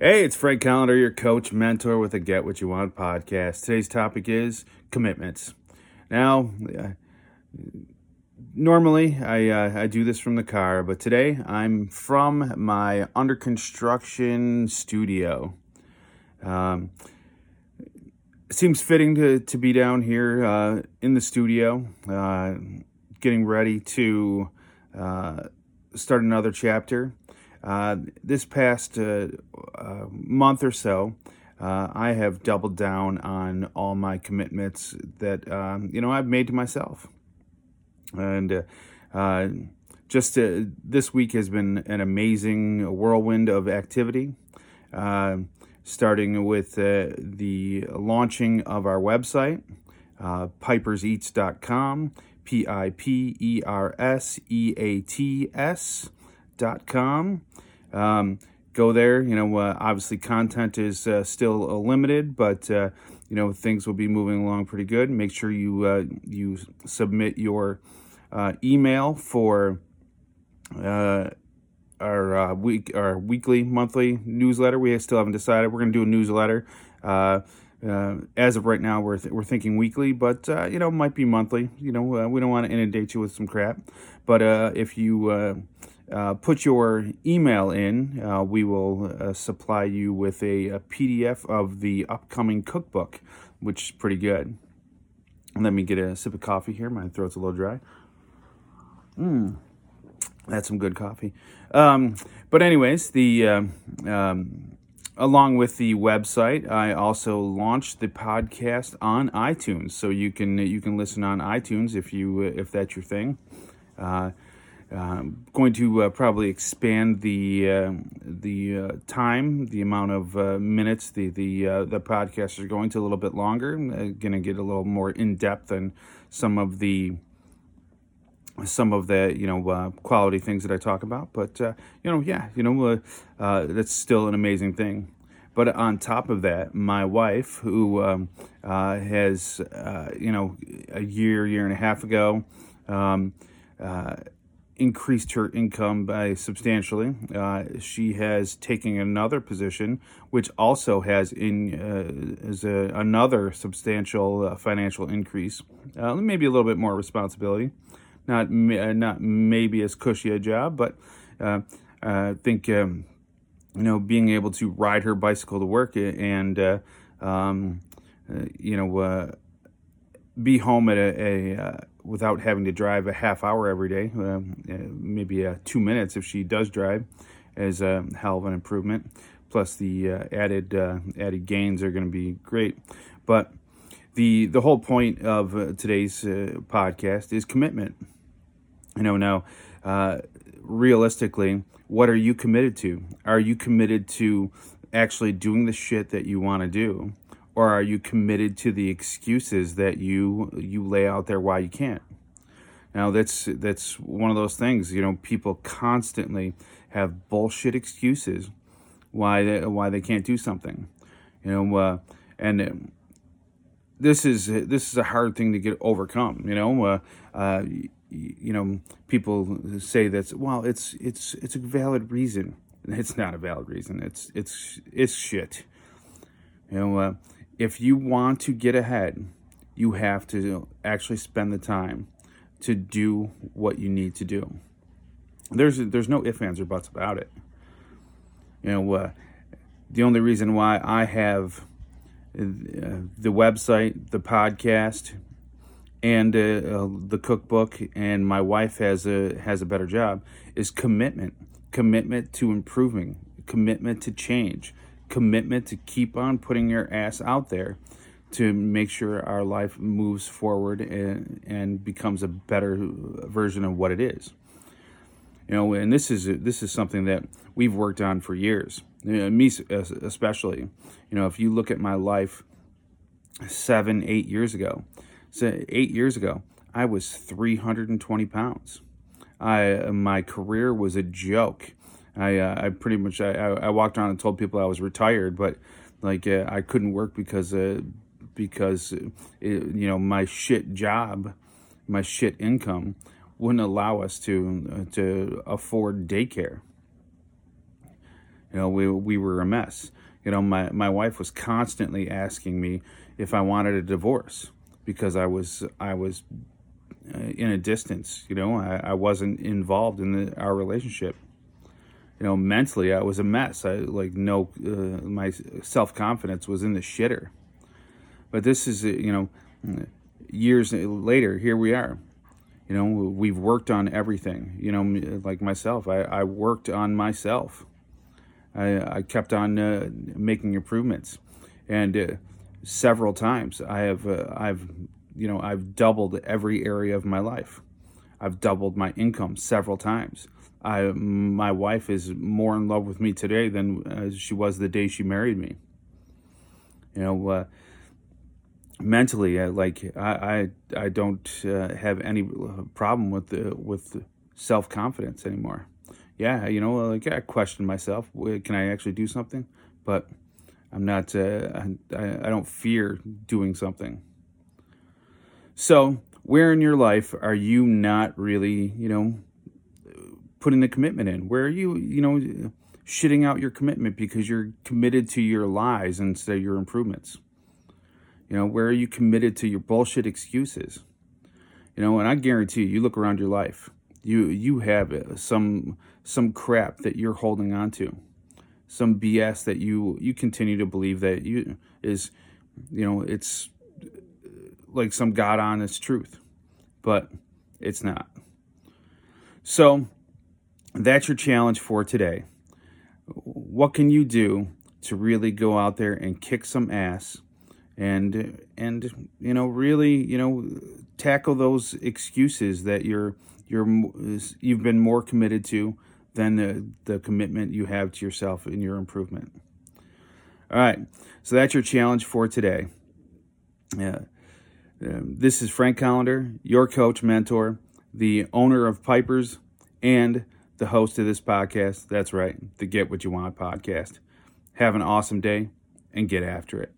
Hey, it's Fred Callender, your coach, mentor with a Get What You Want podcast. Today's topic is commitments. Now, uh, normally I, uh, I do this from the car, but today I'm from my under construction studio. Um, seems fitting to, to be down here uh, in the studio, uh, getting ready to uh, start another chapter. Uh, this past uh, uh, month or so, uh, I have doubled down on all my commitments that um, you know I've made to myself, and uh, uh, just this week has been an amazing whirlwind of activity. starting with the launching of our website, piperseats.com, P I P E R S E A T S dot com. Um, go there. You know, uh, obviously content is uh, still uh, limited, but uh, you know things will be moving along pretty good. Make sure you uh, you submit your uh, email for our week our weekly monthly newsletter. We still haven't decided. We're going to do a newsletter. as of right now, we're th- we're thinking weekly, but you know, might be monthly. You know, we don't want to inundate you with some crap. But if you uh, put your email in. Uh, we will uh, supply you with a, a, PDF of the upcoming cookbook, which is pretty good. Let me get a sip of coffee here. My throat's a little dry. Mmm, that's some good coffee. Um, but anyways, the um, um, along with the website, I also launched the podcast on iTunes, so you can you can listen on iTunes if you if that's your thing. Uh, um, going to uh, probably expand the uh, the uh, time, the amount of uh, minutes the the uh, the podcast is going to a little bit longer. going to get a little more in depth than some of the some of the you know uh, quality things that I talk about. But you know, yeah, you know, that's still an amazing thing. But on top of that, my wife, who um, has you know a year, year and a half ago. Um, increased her income by substantially. Uh, she has taken another position, which also has in uh, is a, another substantial uh, financial increase. Uh, maybe a little bit more responsibility, not uh, not maybe as cushy a job, but I think um, you know being able to ride her bicycle to work and um, you know be home at a, a without having to drive a half hour every day, um, uh, maybe uh, two minutes if she does drive, is a hell of an improvement. Plus the uh, added uh, added gains are going to be great. But the the whole point of uh, today's podcast is commitment. You know now, realistically, what are you committed to? Are you committed to actually doing the shit that you want to do? Or are you committed to the excuses that you you lay out there why you can't? Now that's that's one of those things you know people constantly have bullshit excuses why they why they can't do something you know uh, and uh, this is this is a hard thing to get overcome you know uh, uh, you know people say that well it's it's it's a valid reason. It's not a valid reason. It's it's it's shit. You know uh, if you want to get ahead, you have to actually spend the time to do what you need to do. There's there's no ifs ands or buts about it. You know, uh, the only reason why I have uh, the website, the podcast, and uh, uh, the cookbook, and my wife has a has a better job is commitment, commitment to improving, commitment to change, commitment to keep on putting your ass out there to make sure our life moves forward and, and becomes a better version of what it is. You know, and this is this is something that we've worked on for years. You know, me especially. You know, if you look at my life seven, eight years ago, so eight years ago, I was 320 pounds. I my career was a joke. I uh, I pretty much I, I walked around and told people I was retired, but like uh, I couldn't work because uh, because it, you know my shit job, my shit income wouldn't allow us to uh, to afford daycare. You know, we we were a mess. You know, my my wife was constantly asking me if I wanted a divorce because I was I was uh, in a distance. You know, I, I wasn't involved in the, our relationship. You know, mentally I was a mess. I like no, uh, my self confidence was in the shitter. But this is uh, you know, years later, here we are. You know, we've worked on everything. You know, like myself, I, I worked on myself. I, I kept on uh, making improvements, and uh, several times I have uh, I've you know I've doubled every area of my life. I've doubled my income several times. I my wife is more in love with me today than uh, she was the day she married me. You know, uh, mentally, uh, like I I, I don't uh, have any problem with the, with self confidence anymore. Yeah, you know, like I question myself. Can I actually do something? But I'm not. Uh, I, I don't fear doing something. So, where in your life are you not really, you know, putting the commitment in? Where are you, you know, shitting out your commitment because you're committed to your lies instead of your improvements? You know, where are you committed to your bullshit excuses? You know, and I guarantee you, you look around your life, you you have uh, some some crap that you're holding on to, some BS that you you continue to believe that you is, you know, it's like some god honest truth, but it's not. So that's your challenge for today. What can you do to really go out there and kick some ass and and you know really you know tackle those excuses that you're you're you've been more committed to than the, the commitment you have to yourself in your improvement. All right, so that's your challenge for today. Yeah, um, this is Frank Collender, your coach mentor, the owner of Pipers, and the host of this podcast. That's right, the Get What You Want podcast. Have an awesome day and get after it.